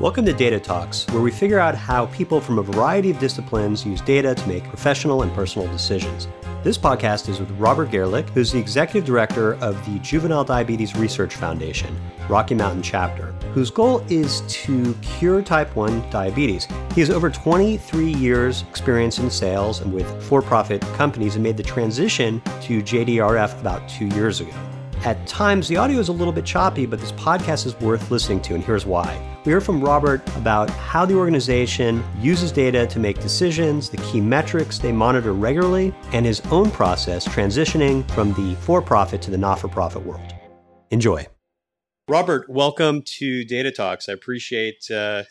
Welcome to Data Talks, where we figure out how people from a variety of disciplines use data to make professional and personal decisions. This podcast is with Robert Garelick, who's the executive director of the Juvenile Diabetes Research Foundation, Rocky Mountain chapter, whose goal is to cure type 1 diabetes. He has over 23 years experience in sales and with for-profit companies and made the transition to JDRF about 2 years ago. At times, the audio is a little bit choppy, but this podcast is worth listening to, and here's why. We hear from Robert about how the organization uses data to make decisions, the key metrics they monitor regularly, and his own process transitioning from the for profit to the not for profit world. Enjoy. Robert, welcome to Data Talks. I appreciate uh,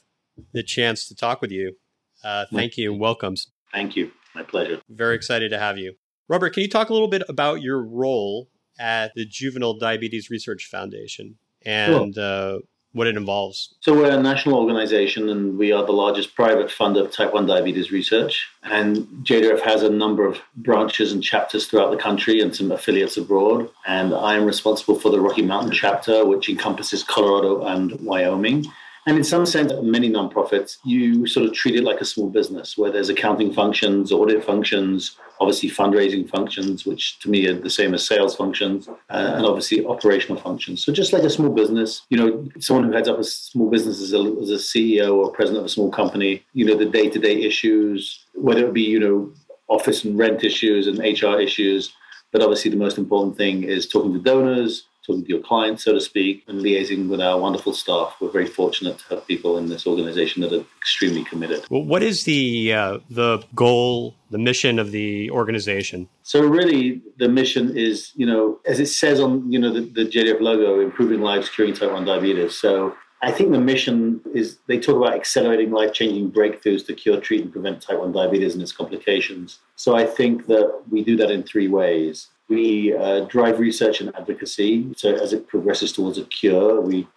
the chance to talk with you. Uh, thank you and welcomes. Thank you. My pleasure. Very excited to have you. Robert, can you talk a little bit about your role at the Juvenile Diabetes Research Foundation and sure. uh, what it involves? So, we're a national organization and we are the largest private funder of type 1 diabetes research. And JDRF has a number of branches and chapters throughout the country and some affiliates abroad. And I am responsible for the Rocky Mountain chapter, which encompasses Colorado and Wyoming. And in some sense, many nonprofits, you sort of treat it like a small business where there's accounting functions, audit functions, obviously fundraising functions, which to me are the same as sales functions, uh, and obviously operational functions. So just like a small business, you know, someone who heads up a small business as a, as a CEO or president of a small company, you know, the day-to-day issues, whether it be, you know, office and rent issues and HR issues, but obviously the most important thing is talking to donors, talking to your clients, so to speak, and liaising with our wonderful staff. We're very fortunate to have people in this organization that are extremely committed. Well, what is the uh, the goal, the mission of the organization? So really, the mission is, you know, as it says on, you know, the, the JDRF logo, improving lives, curing type 1 diabetes. So I think the mission is they talk about accelerating life changing breakthroughs to cure, treat, and prevent type 1 diabetes and its complications. So I think that we do that in three ways. We uh, drive research and advocacy. So as it progresses towards a cure, we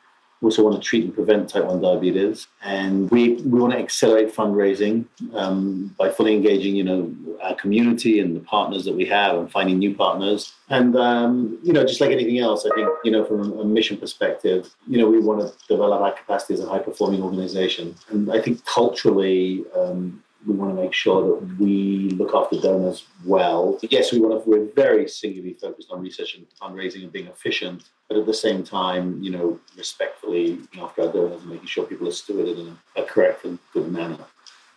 also want to treat and prevent type 1 diabetes. And we, we want to accelerate fundraising um, by fully engaging, you know, our community and the partners that we have and finding new partners. And, um, you know, just like anything else, I think, you know, from a mission perspective, you know, we want to develop our capacity as a high performing organization. And I think culturally, um, we want to make sure that we look after donors well. Yes, we want to, we're very singularly focused on research and fundraising and being efficient, but at the same time, you know, respectfully looking after our donors and making sure people are stewarded in a, a correct and good manner.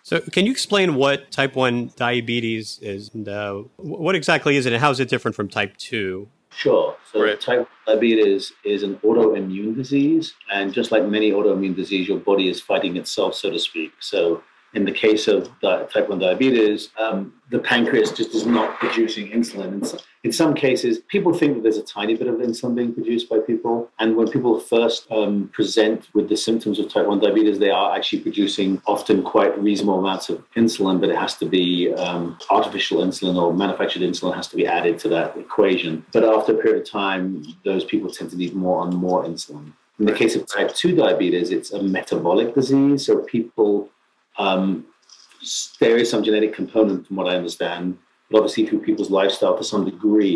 So, can you explain what type 1 diabetes is and uh, what exactly is it and how is it different from type 2? Sure. So, right. type 1 diabetes is an autoimmune disease. And just like many autoimmune disease, your body is fighting itself, so to speak. So, in the case of type 1 diabetes, um, the pancreas just is not producing insulin. In some cases, people think that there's a tiny bit of insulin being produced by people. And when people first um, present with the symptoms of type 1 diabetes, they are actually producing often quite reasonable amounts of insulin, but it has to be um, artificial insulin or manufactured insulin has to be added to that equation. But after a period of time, those people tend to need more and more insulin. In the case of type 2 diabetes, it's a metabolic disease. So people um, there is some genetic component, from what I understand, but obviously through people's lifestyle to some degree,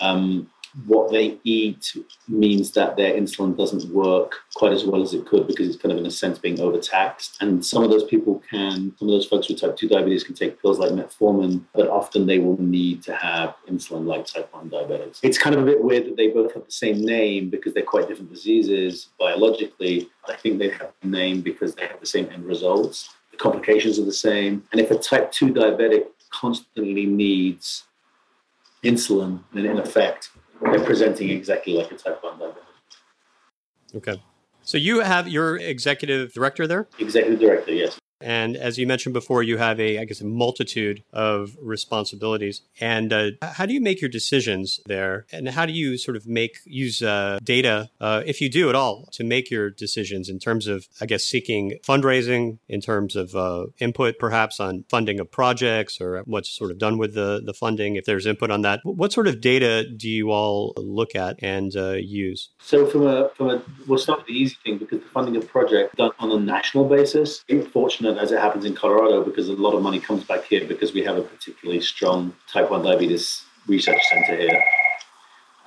um, what they eat means that their insulin doesn't work quite as well as it could because it's kind of in a sense being overtaxed. And some of those people can, some of those folks with type 2 diabetes can take pills like metformin, but often they will need to have insulin like type 1 diabetes. It's kind of a bit weird that they both have the same name because they're quite different diseases biologically. I think they have the name because they have the same end results complications are the same. And if a type 2 diabetic constantly needs insulin, then in effect, they're presenting exactly like a type 1 diabetic. Okay. So you have your executive director there? Executive director, yes. And as you mentioned before, you have a, I guess, a multitude of responsibilities. And uh, how do you make your decisions there? And how do you sort of make use uh, data, uh, if you do at all, to make your decisions in terms of, I guess, seeking fundraising, in terms of uh, input, perhaps on funding of projects or what's sort of done with the the funding, if there's input on that? What sort of data do you all look at and uh, use? So from a from a we'll start with the easy thing because the funding of project done on a national basis. Fortunately as it happens in Colorado because a lot of money comes back here because we have a particularly strong type 1 diabetes research center here.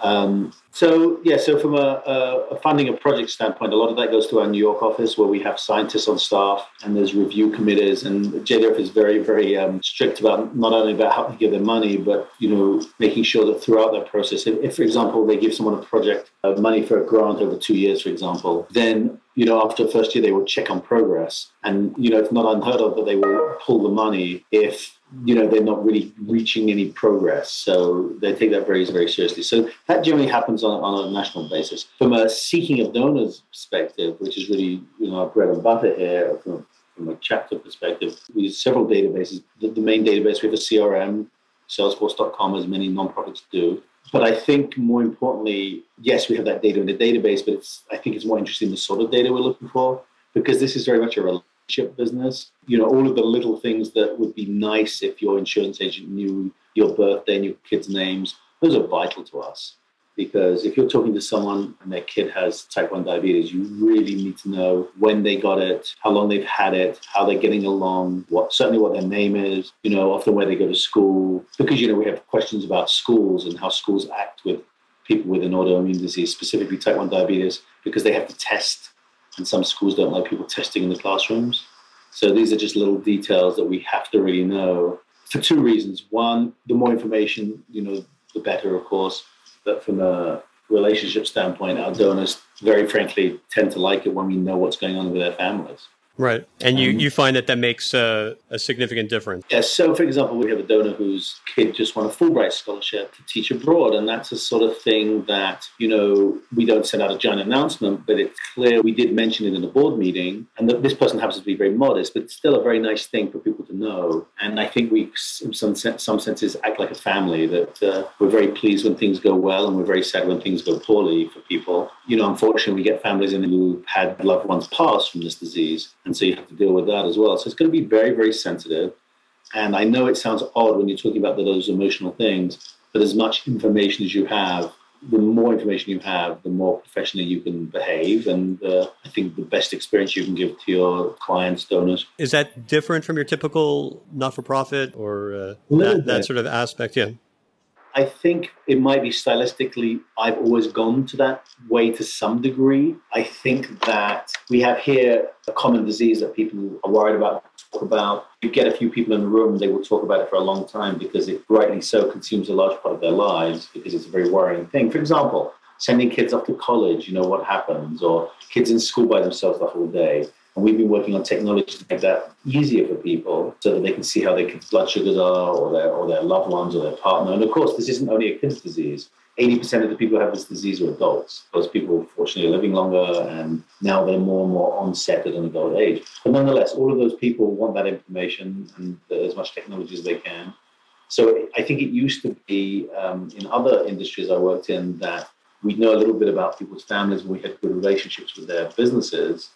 Um, so yeah, so from a, a, funding and project standpoint, a lot of that goes to our New York office where we have scientists on staff and there's review committees. And JDF is very, very um, strict about not only about how to give them money, but you know making sure that throughout that process, if, if for example they give someone a project uh, money for a grant over two years, for example, then you know, after the first year, they will check on progress. And, you know, it's not unheard of that they will pull the money if, you know, they're not really reaching any progress. So they take that very, very seriously. So that generally happens on, on a national basis. From a seeking of donors perspective, which is really, you know, our bread and butter here from, from a chapter perspective, we use several databases. The, the main database, we have a CRM, salesforce.com, as many nonprofits do. But I think more importantly, yes, we have that data in the database, but it's I think it's more interesting the sort of data we're looking for because this is very much a relationship business. You know, all of the little things that would be nice if your insurance agent knew your birthday and your kids' names, those are vital to us because if you're talking to someone and their kid has type 1 diabetes, you really need to know when they got it, how long they've had it, how they're getting along, what certainly what their name is, you know, often where they go to school. Because, you know, we have questions about schools and how schools act with people with an autoimmune disease, specifically type 1 diabetes, because they have to test. And some schools don't like people testing in the classrooms. So these are just little details that we have to really know for two reasons. One, the more information, you know, the better, of course but from a relationship standpoint, our donors very frankly tend to like it when we know what's going on with their families. Right. And you, um, you find that that makes a, a significant difference. Yes. So, for example, we have a donor whose kid just won a Fulbright scholarship to teach abroad. And that's a sort of thing that, you know, we don't send out a giant announcement, but it's clear we did mention it in the board meeting. And that this person happens to be very modest, but it's still a very nice thing for people to know. And I think we, in some, some senses, act like a family that uh, we're very pleased when things go well and we're very sad when things go poorly for people. You know, unfortunately, we get families in who had loved ones pass from this disease and so you have to deal with that as well. So it's going to be very, very sensitive. And I know it sounds odd when you're talking about those emotional things, but as much information as you have, the more information you have, the more professionally you can behave. And uh, I think the best experience you can give to your clients, donors. Is that different from your typical not for profit or uh, that, that sort of aspect? Yeah. I think it might be stylistically, I've always gone to that way to some degree. I think that we have here a common disease that people are worried about, talk about. You get a few people in the room, they will talk about it for a long time because it rightly so consumes a large part of their lives because it's a very worrying thing. For example, sending kids off to college, you know, what happens, or kids in school by themselves the whole day. And we've been working on technology to make that easier for people so that they can see how their blood sugars are or their, or their loved ones or their partner. And of course, this isn't only a kid's disease. 80% of the people who have this disease are adults. Those people, fortunately, are living longer and now they're more and more onset at an adult age. But nonetheless, all of those people want that information and as much technology as they can. So I think it used to be um, in other industries I worked in that we know a little bit about people's families and we had good relationships with their businesses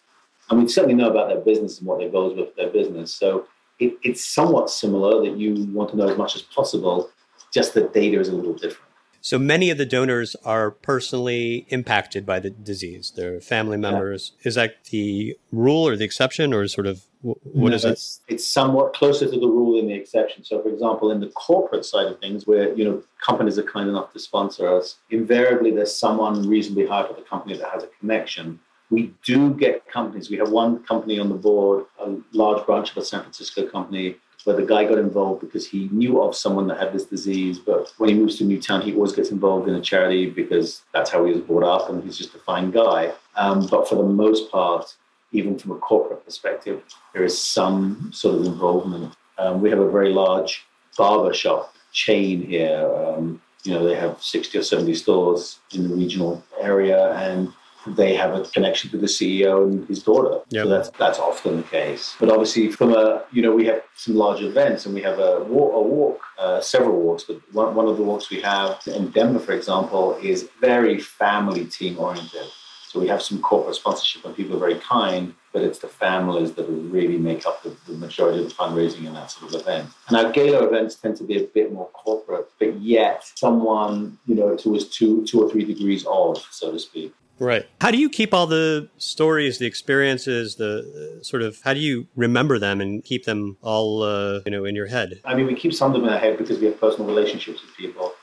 and we certainly know about their business and what their goals were for their business. So it, it's somewhat similar that you want to know as much as possible, just the data is a little different. So many of the donors are personally impacted by the disease. They're family members. Yeah. Is that the rule or the exception, or sort of what no, is it? It's somewhat closer to the rule than the exception. So, for example, in the corporate side of things, where you know companies are kind enough to sponsor us, invariably there's someone reasonably high up at the company that has a connection we do get companies. We have one company on the board, a large branch of a San Francisco company, where the guy got involved because he knew of someone that had this disease. But when he moves to a new town, he always gets involved in a charity because that's how he was brought up and he's just a fine guy. Um, but for the most part, even from a corporate perspective, there is some sort of involvement. Um, we have a very large barber shop chain here. Um, you know, they have 60 or 70 stores in the regional area and they have a connection to the CEO and his daughter. Yep. So that's that's often the case. But obviously, from a you know, we have some large events and we have a walk, a walk uh, several walks. But one, one of the walks we have in Denver, for example, is very family team oriented. So we have some corporate sponsorship and people are very kind, but it's the families that really make up the, the, majority of the fundraising in that sort of event. And our gala events tend to be a bit more corporate, but yet someone, you know, who is two, two or three degrees off, so to speak. Right. How do you keep all the stories, the experiences, the uh, sort of how do you remember them and keep them all uh, you know in your head? I mean, we keep some of them in our head because we have personal relationships with people.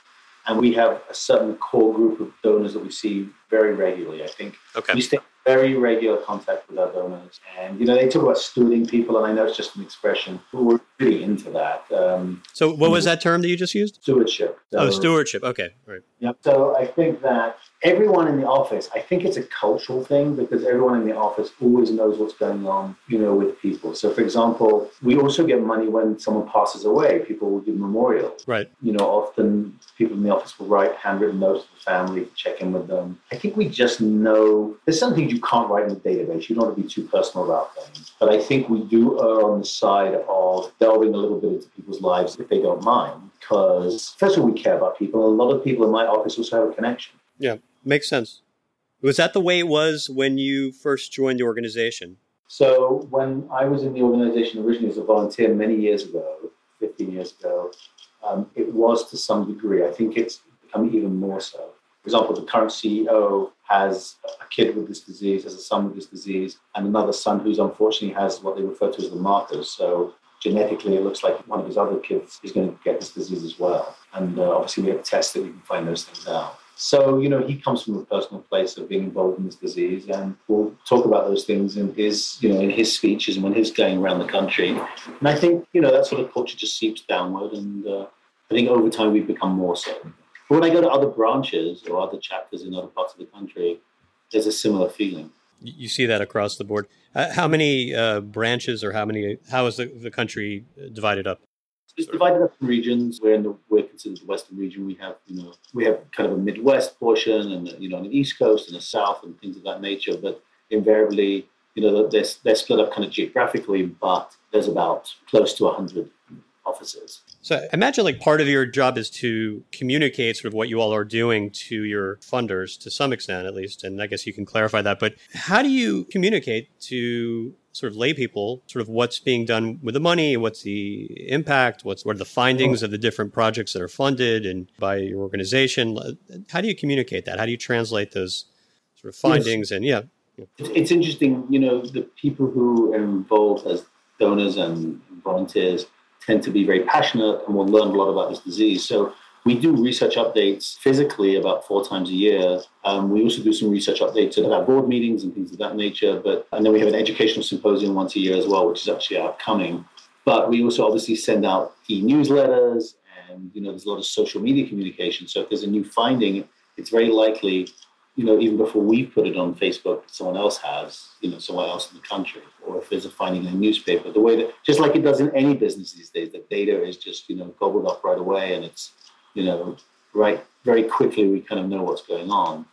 And we have a certain core group of donors that we see very regularly. I think okay. we stay in very regular contact with our donors. And, you know, they talk about stewarding people, and I know it's just an expression. but We're really into that. Um, so, what was that term that you just used? Stewardship. So, oh, stewardship. Okay. Right. Yep. So, I think that everyone in the office, I think it's a cultural thing because everyone in the office always knows what's going on, you know, with people. So, for example, we also get money when someone passes away. People will do memorials. Right. You know, often people in the office will write handwritten notes to the family check in with them. I think we just know there's some things you can't write in the database. You don't want to be too personal about things. But I think we do err on the side of delving a little bit into people's lives if they don't mind. Because, first of all, we care about people. A lot of people in my office also have a connection. Yeah, makes sense. Was that the way it was when you first joined the organization? So, when I was in the organization originally as a volunteer many years ago, 15 years ago, um, it was to some degree. I think it's become even more so. For example, the current CEO has a kid with this disease, has a son with this disease, and another son who's unfortunately has what they refer to as the markers. So genetically, it looks like one of his other kids is going to get this disease as well. And uh, obviously, we have tests that we can find those things out. So, you know, he comes from a personal place of being involved in this disease, and we'll talk about those things in his, you know, in his speeches and when he's going around the country. And I think, you know, that sort of culture just seeps downward, and uh, I think over time we've become more so. But when I go to other branches or other chapters in other parts of the country, there's a similar feeling. You see that across the board. Uh, how many uh, branches or how many? How is the, the country divided up? It's divided up in regions. We're in the we're considered the Western region. We have you know we have kind of a Midwest portion and you know an East Coast and a South and things of that nature. But invariably, you know they're, they're split up kind of geographically, but there's about close to hundred offices. So I imagine like part of your job is to communicate sort of what you all are doing to your funders to some extent at least. And I guess you can clarify that. But how do you communicate to sort of lay people sort of what's being done with the money, what's the impact, what's what are the findings of the different projects that are funded and by your organization? How do you communicate that? How do you translate those sort of findings yes. and yeah. It's interesting, you know, the people who are involved as donors and volunteers tend to be very passionate and will learn a lot about this disease. So we do research updates physically about four times a year. Um, we also do some research updates at our board meetings and things of that nature. But and then we have an educational symposium once a year as well, which is actually upcoming. But we also obviously send out e-newsletters, and you know there's a lot of social media communication. So if there's a new finding, it's very likely you know, even before we put it on Facebook, someone else has, you know, someone else in the country, or if there's a finding in a newspaper, the way that, just like it does in any business these days, the data is just, you know, gobbled up right away and it's, you know, right, very quickly we kind of know what's going on.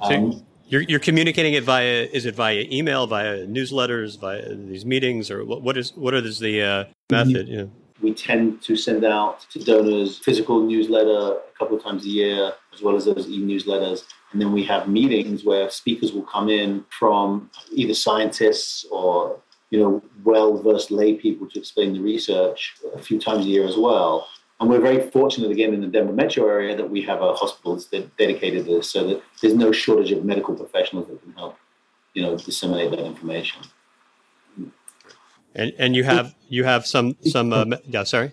Um, so you're, you're communicating it via, is it via email, via newsletters, via these meetings, or what is what, is, what is the uh, method? Yeah. We tend to send out to donors physical newsletter a couple of times a year, as well as those e-newsletters and then we have meetings where speakers will come in from either scientists or you know well-versed lay people to explain the research a few times a year as well. And we're very fortunate again in the Denver metro area that we have a hospital that's dedicated to this, so that there's no shortage of medical professionals that can help, you know, disseminate that information. And and you have you have some some uh, yeah sorry.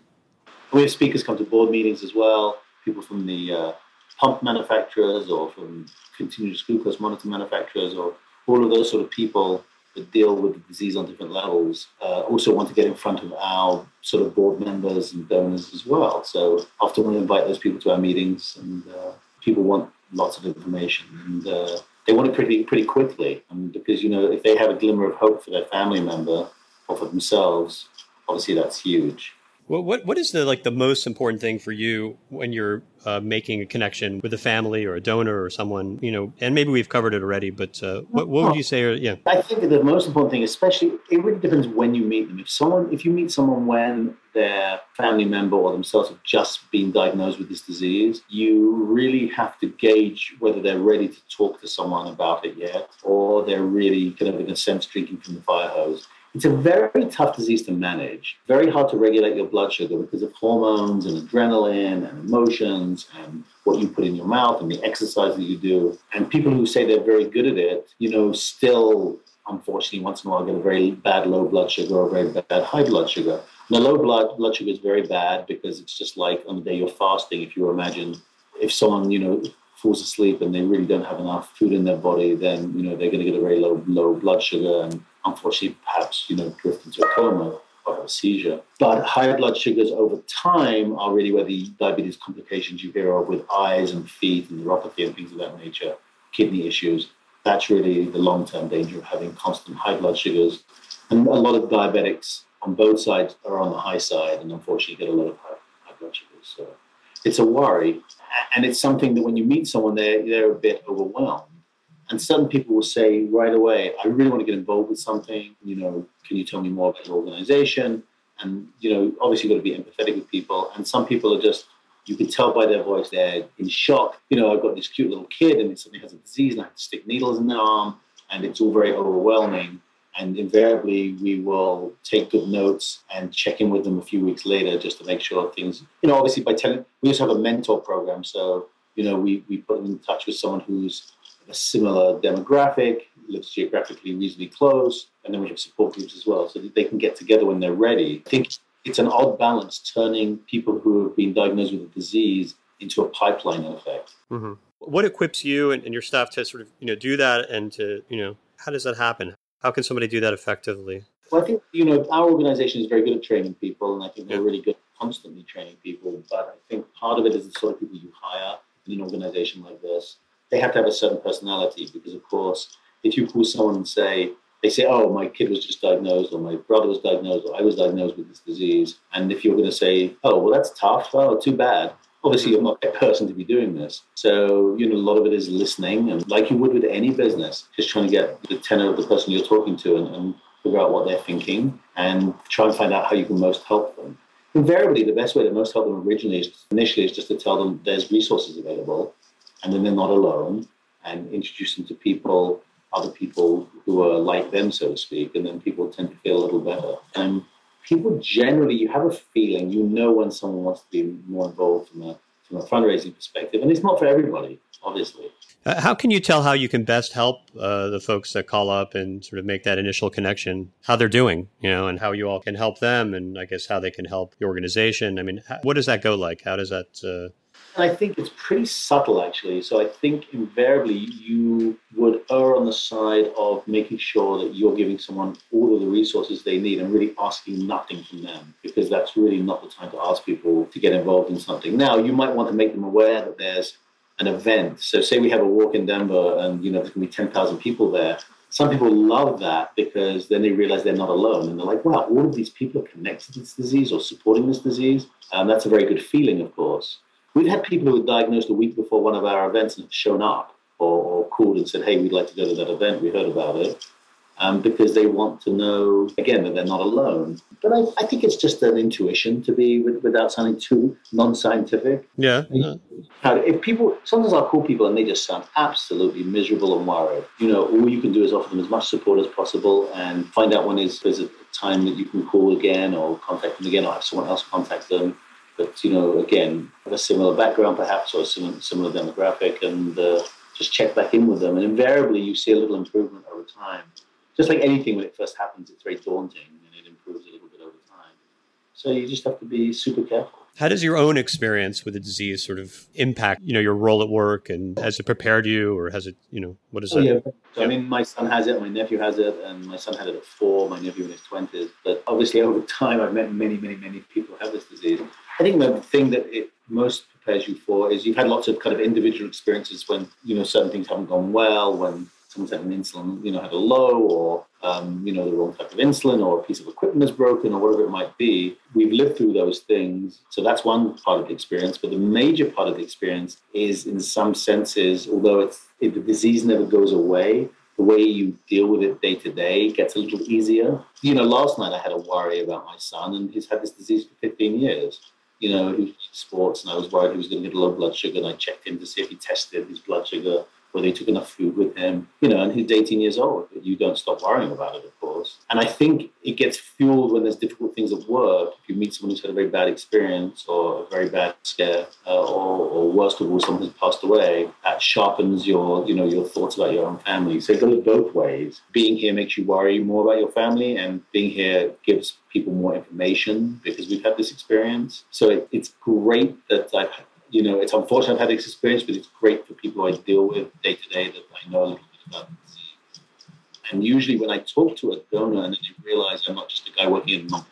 We have speakers come to board meetings as well. People from the uh, pump manufacturers or from continuous glucose monitor manufacturers or all of those sort of people that deal with disease on different levels uh, also want to get in front of our sort of board members and donors as well. So often we invite those people to our meetings and uh, people want lots of information and uh, they want it pretty pretty quickly. And because you know if they have a glimmer of hope for their family member for themselves, obviously that's huge. Well, what what is the like the most important thing for you when you're uh, making a connection with a family or a donor or someone you know? And maybe we've covered it already, but uh, what what would you say? Are, yeah, I think the most important thing, especially, it really depends when you meet them. If someone, if you meet someone when their family member or themselves have just been diagnosed with this disease, you really have to gauge whether they're ready to talk to someone about it yet, or they're really kind of in a sense drinking from the fire hose it's a very tough disease to manage, very hard to regulate your blood sugar because of hormones and adrenaline and emotions and what you put in your mouth and the exercise that you do. And people who say they're very good at it, you know, still, unfortunately, once in a while get a very bad low blood sugar or a very bad high blood sugar. The low blood, blood sugar is very bad because it's just like on the day you're fasting, if you imagine if someone, you know, falls asleep and they really don't have enough food in their body, then, you know, they're going to get a very low, low blood sugar and unfortunately perhaps, you know, drift into a coma or have a seizure. But high blood sugars over time are really where the diabetes complications you hear of with eyes and feet and neuropathy and things of that nature, kidney issues. That's really the long term danger of having constant high blood sugars. And a lot of diabetics on both sides are on the high side and unfortunately get a lot of high, high blood sugars. So it's a worry. And it's something that when you meet someone, they're, they're a bit overwhelmed. And some people will say right away, I really want to get involved with something. You know, can you tell me more about your organization? And, you know, obviously you've got to be empathetic with people. And some people are just, you can tell by their voice, they're in shock. You know, I've got this cute little kid and it suddenly has a disease and I have to stick needles in their arm. And it's all very overwhelming. And invariably, we will take good notes and check in with them a few weeks later just to make sure things, you know, obviously by telling, we also have a mentor program. So, you know, we, we put them in touch with someone who's a similar demographic, lives geographically reasonably close, and then we have support groups as well so that they can get together when they're ready. I think it's an odd balance turning people who have been diagnosed with a disease into a pipeline in effect. Mm-hmm. What equips you and, and your staff to sort of you know do that and to you know how does that happen? How can somebody do that effectively? Well, I think you know our organization is very good at training people, and I think we're really good at constantly training people. But I think part of it is the sort of people you hire in an organization like this. They have to have a certain personality because, of course, if you call someone and say they say, "Oh, my kid was just diagnosed, or my brother was diagnosed, or I was diagnosed with this disease," and if you're going to say, "Oh, well, that's tough," oh, too bad. Obviously, you're not a person to be doing this. So, you know, a lot of it is listening, and like you would with any business, just trying to get the tenor of the person you're talking to and, and figure out what they're thinking and try and find out how you can most help them. Invariably, the best way to most help them originally is initially is just to tell them there's resources available, and then they're not alone, and introduce them to people other people who are like them, so to speak, and then people tend to feel a little better. And people generally, you have a feeling, you know when someone wants to be more involved from a from a fundraising perspective, and it's not for everybody, obviously. Uh, how can you tell how you can best help uh, the folks that call up and sort of make that initial connection, how they're doing, you know, and how you all can help them, and I guess how they can help the organization? I mean, how, what does that go like? How does that? Uh... I think it's pretty subtle, actually. So I think invariably you would err on the side of making sure that you're giving someone all of the resources they need and really asking nothing from them, because that's really not the time to ask people to get involved in something. Now, you might want to make them aware that there's an event. So say we have a walk in Denver and you know there's gonna be ten thousand people there. Some people love that because then they realize they're not alone and they're like, wow, all of these people are connected to this disease or supporting this disease. And that's a very good feeling, of course. We've had people who were diagnosed a week before one of our events and have shown up or, or called and said, hey, we'd like to go to that event. We heard about it um, because they want to know, again, that they're not alone. But I, I think it's just an intuition to be without sounding too non scientific. Yeah. If people, sometimes I'll call people and they just sound absolutely miserable and worried. You know, all you can do is offer them as much support as possible and find out when is there's a time that you can call again or contact them again or have someone else contact them. But, you know, again, have a similar background perhaps or a similar, similar demographic and uh, just check back in with them. And invariably, you see a little improvement over time just like anything when it first happens, it's very daunting and it improves a little bit over time. So you just have to be super careful. How does your own experience with the disease sort of impact, you know, your role at work and has it prepared you or has it, you know, what is oh, that? Yeah. So, I mean, my son has it, my nephew has it, and my son had it at four, my nephew in his 20s. But obviously over time, I've met many, many, many people who have this disease. I think the thing that it most prepares you for is you've had lots of kind of individual experiences when, you know, certain things haven't gone well, when someone's had an insulin, you know, had a low or, um, you know, the wrong type of insulin or a piece of equipment is broken or whatever it might be. We've lived through those things. So that's one part of the experience. But the major part of the experience is, in some senses, although it's, it, the disease never goes away, the way you deal with it day to day gets a little easier. You know, last night I had a worry about my son, and he's had this disease for 15 years. You know, was sports, and I was worried he was going to get low blood sugar, and I checked him to see if he tested his blood sugar whether he took enough food with him, you know, and he's 18 years old. You don't stop worrying about it, of course. And I think it gets fueled when there's difficult things at work. If you meet someone who's had a very bad experience or a very bad scare, uh, or, or worst of all, someone who's passed away, that sharpens your, you know, your thoughts about your own family. So it goes both ways. Being here makes you worry more about your family, and being here gives people more information because we've had this experience. So it, it's great that I've you know, it's unfortunate I've had this experience, but it's great for people I deal with day to day that I know a little bit about the disease. And usually, when I talk to a donor and they realize I'm not just a guy working in a nonprofit,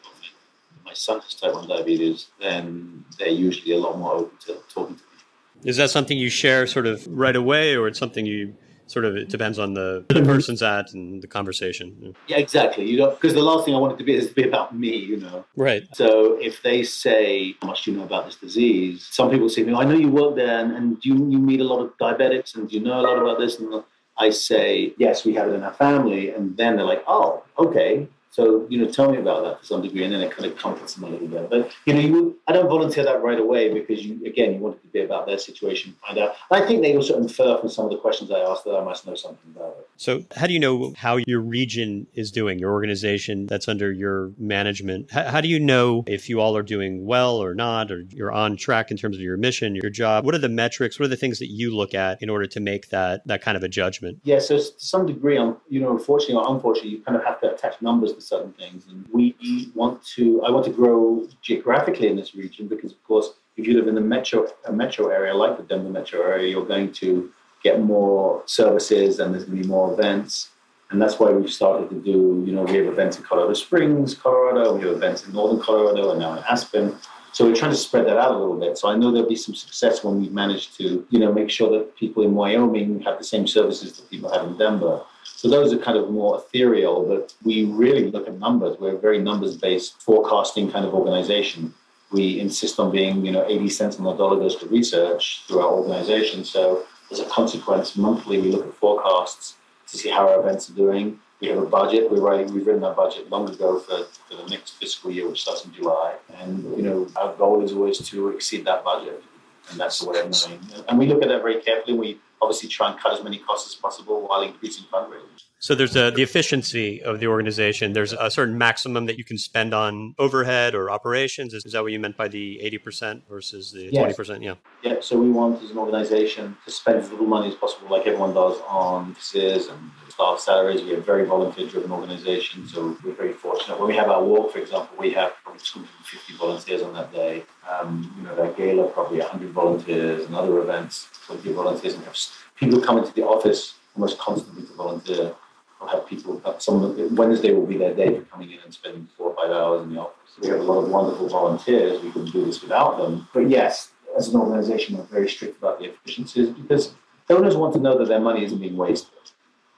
my son has type 1 diabetes, then they're usually a lot more open to talking to me. Is that something you share sort of right away, or it's something you sort of it depends on the the person's at and the conversation. Yeah, exactly. You know, because the last thing I want it to be is to be about me. You know. Right. So if they say, "How much do you know about this disease?" Some people say, oh "I know you work there, and, and you you meet a lot of diabetics, and do you know a lot about this?" And I say, "Yes, we have it in our family," and then they're like, "Oh, okay." So, you know, tell me about that to some degree, and then it kind of comforts them a little bit. But, you know, you, I don't volunteer that right away because, you again, you want it to be about their situation, find out. Uh, I think they also infer from some of the questions I asked that I must know something about it. So, how do you know how your region is doing, your organization that's under your management? How, how do you know if you all are doing well or not, or you're on track in terms of your mission, your job? What are the metrics? What are the things that you look at in order to make that that kind of a judgment? Yeah, so to some degree, um, you know, unfortunately or unfortunately, you kind of have to attach numbers to certain things. And we want to, I want to grow geographically in this region because, of course, if you live in the metro, a metro area like the Denver metro area, you're going to get more services and there's going to be more events. And that's why we've started to do, you know, we have events in Colorado Springs, Colorado, we have events in Northern Colorado, and now in Aspen. So we're trying to spread that out a little bit. So I know there'll be some success when we manage to, you know, make sure that people in Wyoming have the same services that people have in Denver. So those are kind of more ethereal, but we really look at numbers. We're a very numbers-based forecasting kind of organization. We insist on being, you know, 80 cents on the dollar goes to research through our organization. So as a consequence, monthly we look at forecasts to see how our events are doing. We have a budget. We're writing, we've written our budget long ago for, for the next fiscal year, which starts in July. And you know, our goal is always to exceed that budget, and that's the way of knowing. And we look at that very carefully. We obviously try and cut as many costs as possible while increasing fundraising. So there's a, the efficiency of the organization. There's a certain maximum that you can spend on overhead or operations. Is, is that what you meant by the 80% versus the yes. 20%? Yeah. Yeah. So we want as an organization to spend as little money as possible, like everyone does on offices and staff salaries. We have very volunteer-driven organization, so we're very fortunate. When we have our walk, for example, we have probably 250 volunteers on that day. Um, you know, that gala, probably 100 volunteers, and other events, 20 volunteers, and have people come into the office almost constantly to volunteer. I'll have people, some Wednesday will be their day for coming in and spending four or five hours in the office. We have a lot of wonderful volunteers. We couldn't do this without them. But yes, as an organization, we're very strict about the efficiencies because donors want to know that their money isn't being wasted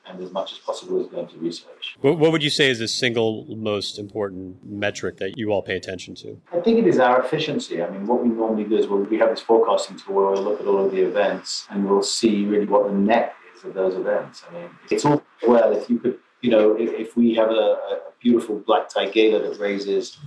and as much as possible is going to research. What, would you say is the single most important metric that you all pay attention to? I think it is our efficiency. I mean, what we normally do is we have this forecasting tool where we look at all of the events and we'll see really what the net is of those events. I mean, it's all well if you could, you know, if, if we have a, a beautiful black tie gala that raises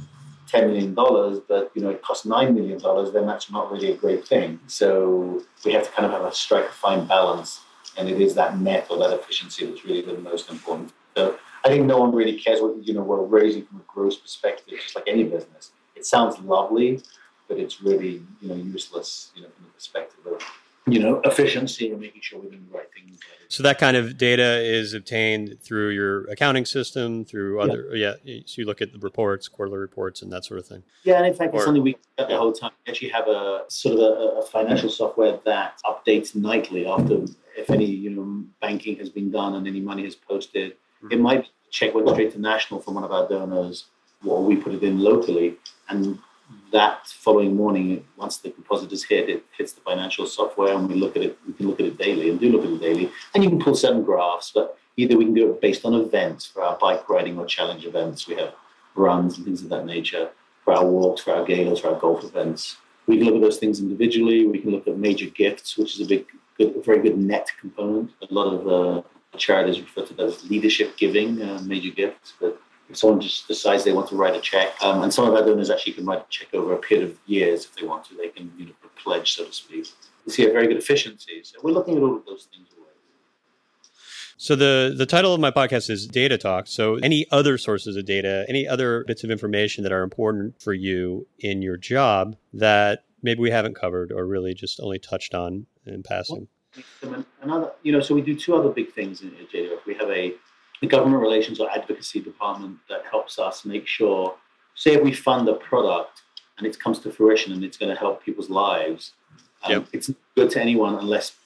$10 million, but you know it costs $9 million, then that's not really a great thing. So we have to kind of have a strike a fine balance and it is that net or that efficiency that's really the most important. So I think no one really cares what you know we're raising from a gross perspective, just like any business. It sounds lovely, but it's really you know useless, you know, from the perspective of you know efficiency and making sure we're doing the right things. So that kind of data is obtained through your accounting system, through other yeah. yeah so you look at the reports, quarterly reports, and that sort of thing. Yeah, and in fact, or, it's something we at the whole time. We actually have a sort of a, a financial software that updates nightly after if any you know banking has been done and any money is posted, mm-hmm. it might check went straight to national from one of our donors, or we put it in locally, and that following morning, once the deposit is hit, it hits the financial software, and we look at it. We can look at it daily, and do look at it daily, and you can pull certain graphs, but either we can do it based on events for our bike riding or challenge events. We have runs and things of that nature for our walks, for our galas, for our golf events. We can look at those things individually. We can look at major gifts, which is a big good, a very good net component. A lot of uh, charities refer to that as leadership giving, uh, major gifts. But if someone just decides they want to write a check, um, and some of our donors actually can write a check over a period of years if they want to, they can you know pledge, so to speak. We see a very good efficiency. So we're looking at all of those things. So the the title of my podcast is Data Talk. So any other sources of data, any other bits of information that are important for you in your job that maybe we haven't covered or really just only touched on in passing? Another, you know, so we do two other big things in JDRF. We have a, a government relations or advocacy department that helps us make sure, say, if we fund a product and it comes to fruition and it's going to help people's lives, Um, Yep. It's good to anyone unless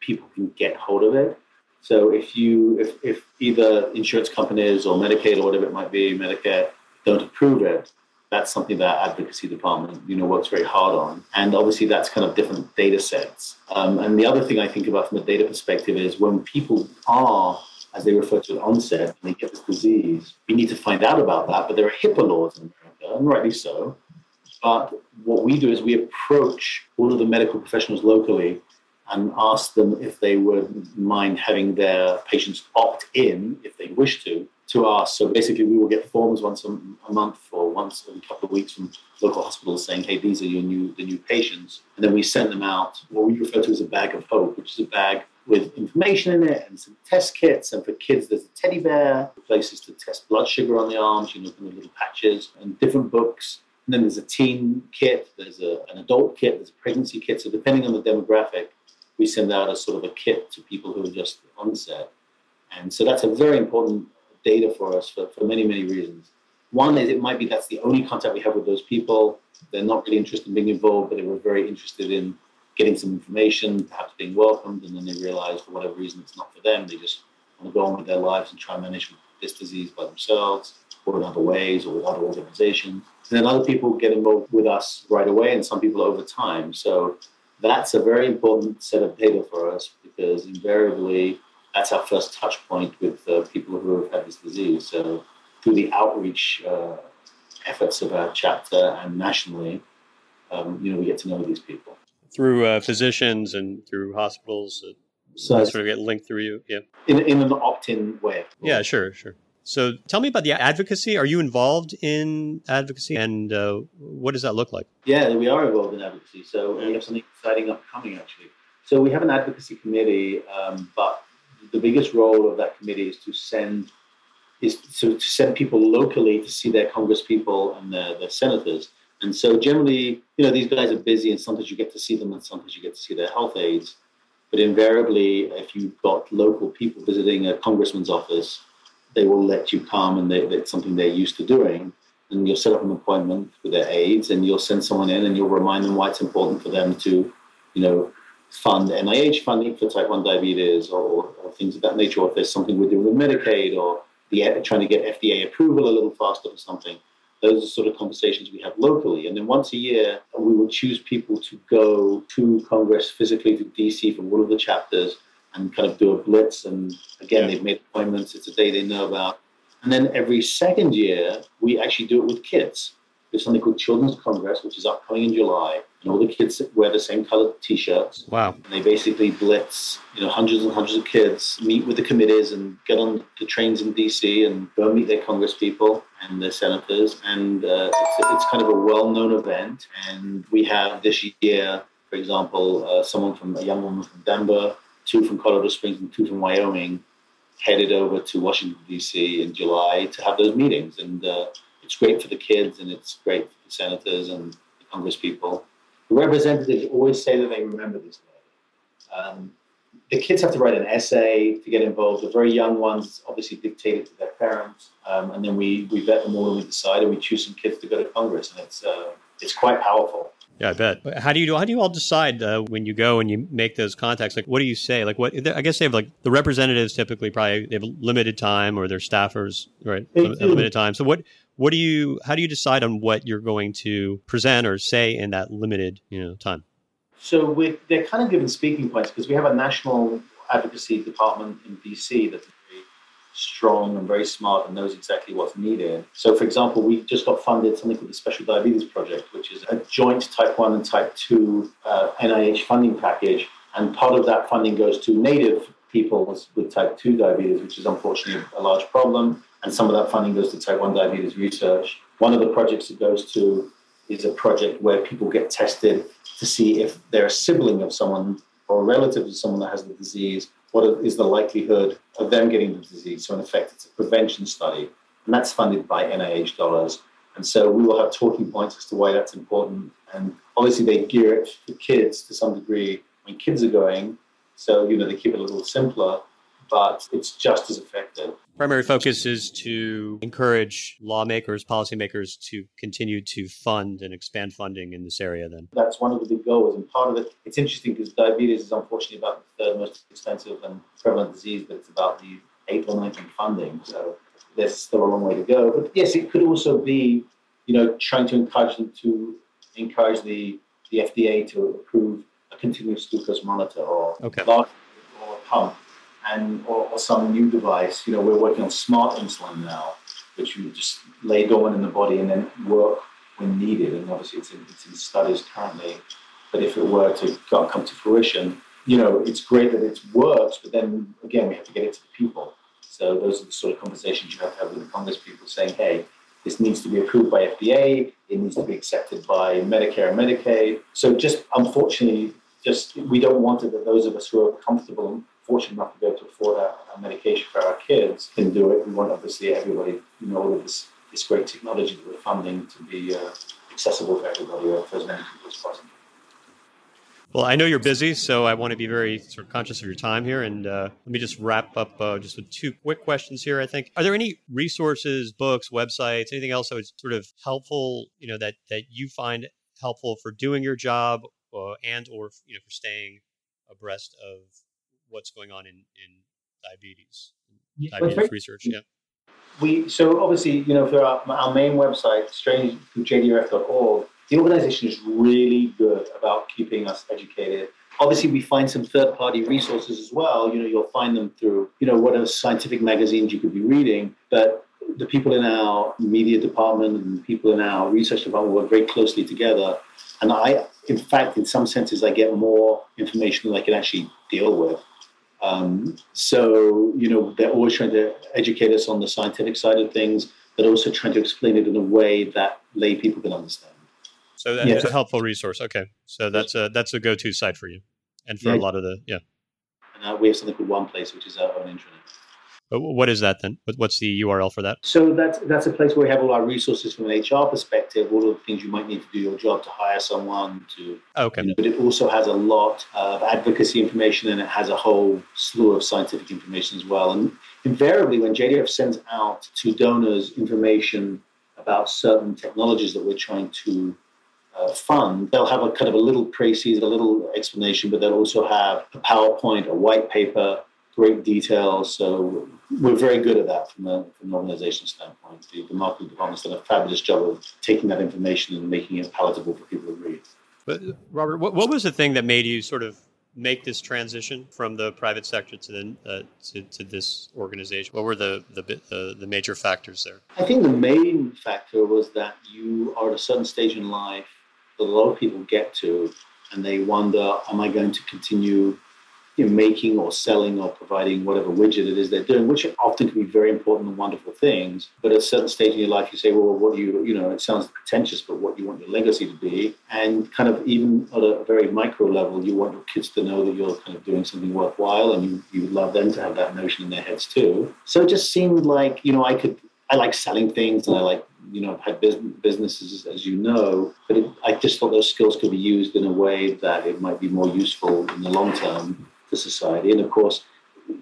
people can get hold of it. So if you, if, if either insurance companies or Medicaid or whatever it might be, Medicare, don't approve it, that's something that our advocacy department, you know, works very hard on. And obviously that's kind of different data sets. Um, and the other thing I think about from a data perspective is when people are, as they refer to it, onset, and they get this disease, we need to find out about that. But there are HIPAA laws in America, and rightly so. But what we do is we approach all of the medical professionals locally and ask them if they would mind having their patients opt in, if they wish to, to us. So basically, we will get forms once a, a month or once a couple of weeks from local hospitals saying, "Hey, these are your new the new patients," and then we send them out what we refer to as a bag of hope, which is a bag with information in it and some test kits. And for kids, there's a teddy bear, places to test blood sugar on the arms, you know, kind of little patches, and different books. And then there's a teen kit, there's a, an adult kit, there's a pregnancy kit. So depending on the demographic, we send out a sort of a kit to people who are just onset. And so that's a very important data for us for, for many, many reasons. One is it might be that's the only contact we have with those people. They're not really interested in being involved, but they were very interested in getting some information, perhaps being welcomed, and then they realize for whatever reason it's not for them. They just want to go on with their lives and try and manage this disease by themselves or in other ways or with other organizations. And then other people get involved with us right away, and some people over time. So that's a very important set of data for us because invariably that's our first touch point with uh, people who have had this disease. So through the outreach uh, efforts of our chapter and nationally, um, you know, we get to know these people. Through uh, physicians and through hospitals, uh, So sort of get linked through you. Yeah. in, in an opt-in way. Yeah, sure, sure. So tell me about the advocacy. Are you involved in advocacy and uh, what does that look like? Yeah, we are involved in advocacy. So we have something exciting upcoming, actually. So we have an advocacy committee, um, but the biggest role of that committee is to send is to, to send people locally to see their congresspeople and their, their senators. And so generally, you know, these guys are busy, and sometimes you get to see them, and sometimes you get to see their health aides. But invariably, if you've got local people visiting a congressman's office, they will let you come, and they, it's something they're used to doing. And you'll set up an appointment with their aides, and you'll send someone in, and you'll remind them why it's important for them to, you know, fund NIH funding for type 1 diabetes or, or things of that nature, or if there's something we're doing with Medicaid or the, trying to get FDA approval a little faster or something. Those are sort of conversations we have locally. And then once a year, we will choose people to go to Congress physically to DC from one of the chapters and kind of do a blitz. And again, they've made appointments, it's a day they know about. And then every second year, we actually do it with kids. There's something called Children's Congress, which is upcoming in July. And all the kids wear the same colored t shirts. Wow. And they basically blitz, you know, hundreds and hundreds of kids, meet with the committees and get on the trains in DC and go meet their Congress people and their senators. And uh, it's, it's kind of a well known event. And we have this year, for example, uh, someone from a young woman from Denver, two from Colorado Springs, and two from Wyoming headed over to Washington, D.C. in July to have those meetings. And uh, it's great for the kids and it's great for the senators and the Congress people. The representatives always say that they remember this day. Um, the kids have to write an essay to get involved. The very young ones obviously dictate it to their parents, um, and then we, we vet them all and we decide, and we choose some kids to go to Congress, and it's uh, it's quite powerful. Yeah, I bet. How do you do? How do you all decide uh, when you go and you make those contacts? Like, what do you say? Like, what? I guess they have like the representatives typically probably they have limited time, or their staffers right They lim- do. limited time. So what? What do you? How do you decide on what you're going to present or say in that limited you know time? So we they're kind of given speaking points because we have a national advocacy department in DC that's very strong and very smart and knows exactly what's needed. So, for example, we just got funded something called the Special Diabetes Project, which is a joint Type 1 and Type 2 uh, NIH funding package. And part of that funding goes to native people with Type 2 diabetes, which is unfortunately a large problem. And some of that funding goes to Type 1 diabetes research. One of the projects it goes to is a project where people get tested to see if they're a sibling of someone or a relative of someone that has the disease, what is the likelihood of them getting the disease? So, in effect, it's a prevention study, and that's funded by NIH dollars. And so, we will have talking points as to why that's important. And obviously, they gear it for kids to some degree when kids are going. So, you know, they keep it a little simpler. But it's just as effective. Primary focus is to encourage lawmakers, policymakers to continue to fund and expand funding in this area then. That's one of the big goals. And part of it, it's interesting because diabetes is unfortunately about the third most expensive and prevalent disease, but it's about the eighth or ninth in funding. So there's still a long way to go. But yes, it could also be, you know, trying to encourage them to encourage the, the FDA to approve a continuous glucose monitor or, okay. or a pump and or, or, some new device. You know, we're working on smart insulin now, which you just lay dormant in the body and then work when needed. And obviously, it's in, it's in studies currently. But if it were to come to fruition, you know, it's great that it works, but then again, we have to get it to the people. So those are the sort of conversations you have to have with the Congress people saying, hey, this needs to be approved by FDA. It needs to be accepted by Medicare and Medicaid. So just unfortunately, just we don't want it that those of us who are comfortable fortunate enough to be able to afford a, a, medication for our kids can do it. We want obviously everybody, you know, of this, this great technology that we're funding to be uh, accessible for everybody or for as many people as possible. Well, I know you're busy, so I want to be very sort of conscious of your time here. And uh, let me just wrap up uh, just with two quick questions here. I think are there any resources, books, websites, anything else that sort of helpful, you know, that that you find helpful for doing your job uh, and or you know for staying abreast of what's going on in, in diabetes, diabetes research. Yeah. We so obviously you know for our, our main website, strangejdrf.org, the organization is really good about keeping us educated. Obviously, we find some third-party resources as well. You know, you'll find them through you know whatever scientific magazines you could be reading, but the people in our media department and the people in our research department work very closely together. And I, in fact, in some senses, I get more information than I can actually deal with. Um, so, you know, they're always trying to educate us on the scientific side of things, but also trying to explain it in a way that lay people can understand. So that's yeah. a helpful resource. Okay, so that's a that's a go-to site for you, and for yeah. a lot of the yeah. And uh, we have something called One Place, which is our own intranet. What is that then? What's the URL for that? So that's that's a place where we have all our resources from an HR perspective, all of the things you might need to do your job to hire someone to. Okay. You know, but it also has a lot of advocacy information, and it has a whole slew of scientific information as well. And invariably, when JDRF sends out to donors information about certain technologies that we're trying to uh, fund, they'll have a kind of a little précis, a little explanation, but they'll also have a PowerPoint, a white paper, great detail. So we're very good at that from, the, from an organization standpoint. The, the marketing department's done a fabulous job of taking that information and making it palatable for people to read. But Robert, what, what was the thing that made you sort of make this transition from the private sector to the uh, to, to this organization? What were the the, the the major factors there? I think the main factor was that you are at a certain stage in life that a lot of people get to, and they wonder, am I going to continue you know, making or selling or providing whatever widget it is they're doing, which often can be very important and wonderful things. But at a certain stage in your life, you say, well, what do you, you know, it sounds pretentious, but what do you want your legacy to be? And kind of even at a very micro level, you want your kids to know that you're kind of doing something worthwhile and you, you would love them to have that notion in their heads too. So it just seemed like, you know, I could, I like selling things and I like you know, I've had businesses, as you know, but it, I just thought those skills could be used in a way that it might be more useful in the long term to society. And of course,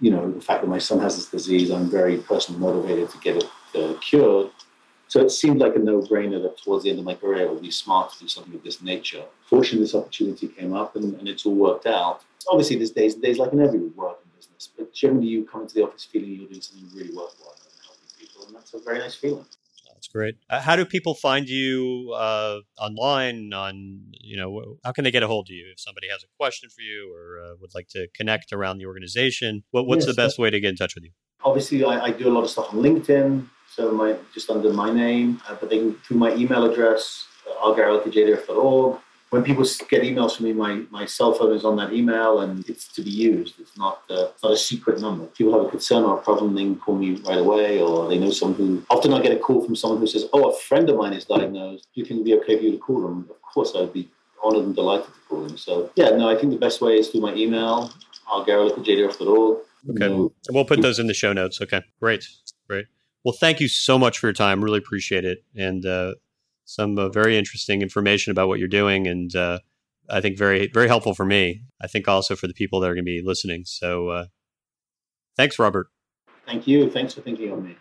you know, the fact that my son has this disease, I'm very personally motivated to get it uh, cured. So it seemed like a no-brainer that towards the end of my career it would be smart to do something of this nature. Fortunately, this opportunity came up and, and it's all worked out. Obviously, there's days, days like in every work and business, but generally you come into the office feeling you're doing something really worthwhile and helping people, and that's a very nice feeling. That's great. Uh, how do people find you uh, online? On you know, how can they get a hold of you if somebody has a question for you or uh, would like to connect around the organization? What, what's yes, the best way to get in touch with you? Obviously, I, I, do a lot of stuff on LinkedIn, so my just under my name, uh, but they can through my email address, uh, algarrel@jdrf.org when people get emails from me, my, my cell phone is on that email and it's to be used. It's not, uh, not a secret number. If people have a concern or a problem, they can call me right away, or they know someone who. Often I get a call from someone who says, "Oh, a friend of mine is diagnosed. Do you think it'd be okay for you to call them?" Of course, I'd be honored and delighted to call them. So yeah, no, I think the best way is through my email, algarrel at jdrf.org. Okay, and we'll put those in the show notes. Okay, great, great. Well, thank you so much for your time. Really appreciate it, and uh, some uh, very interesting information about what you're doing, and uh, I think very very helpful for me. I think also for the people that are going to be listening. So, uh, Thanks, Robert. Thank you. Thanks for thinking of me.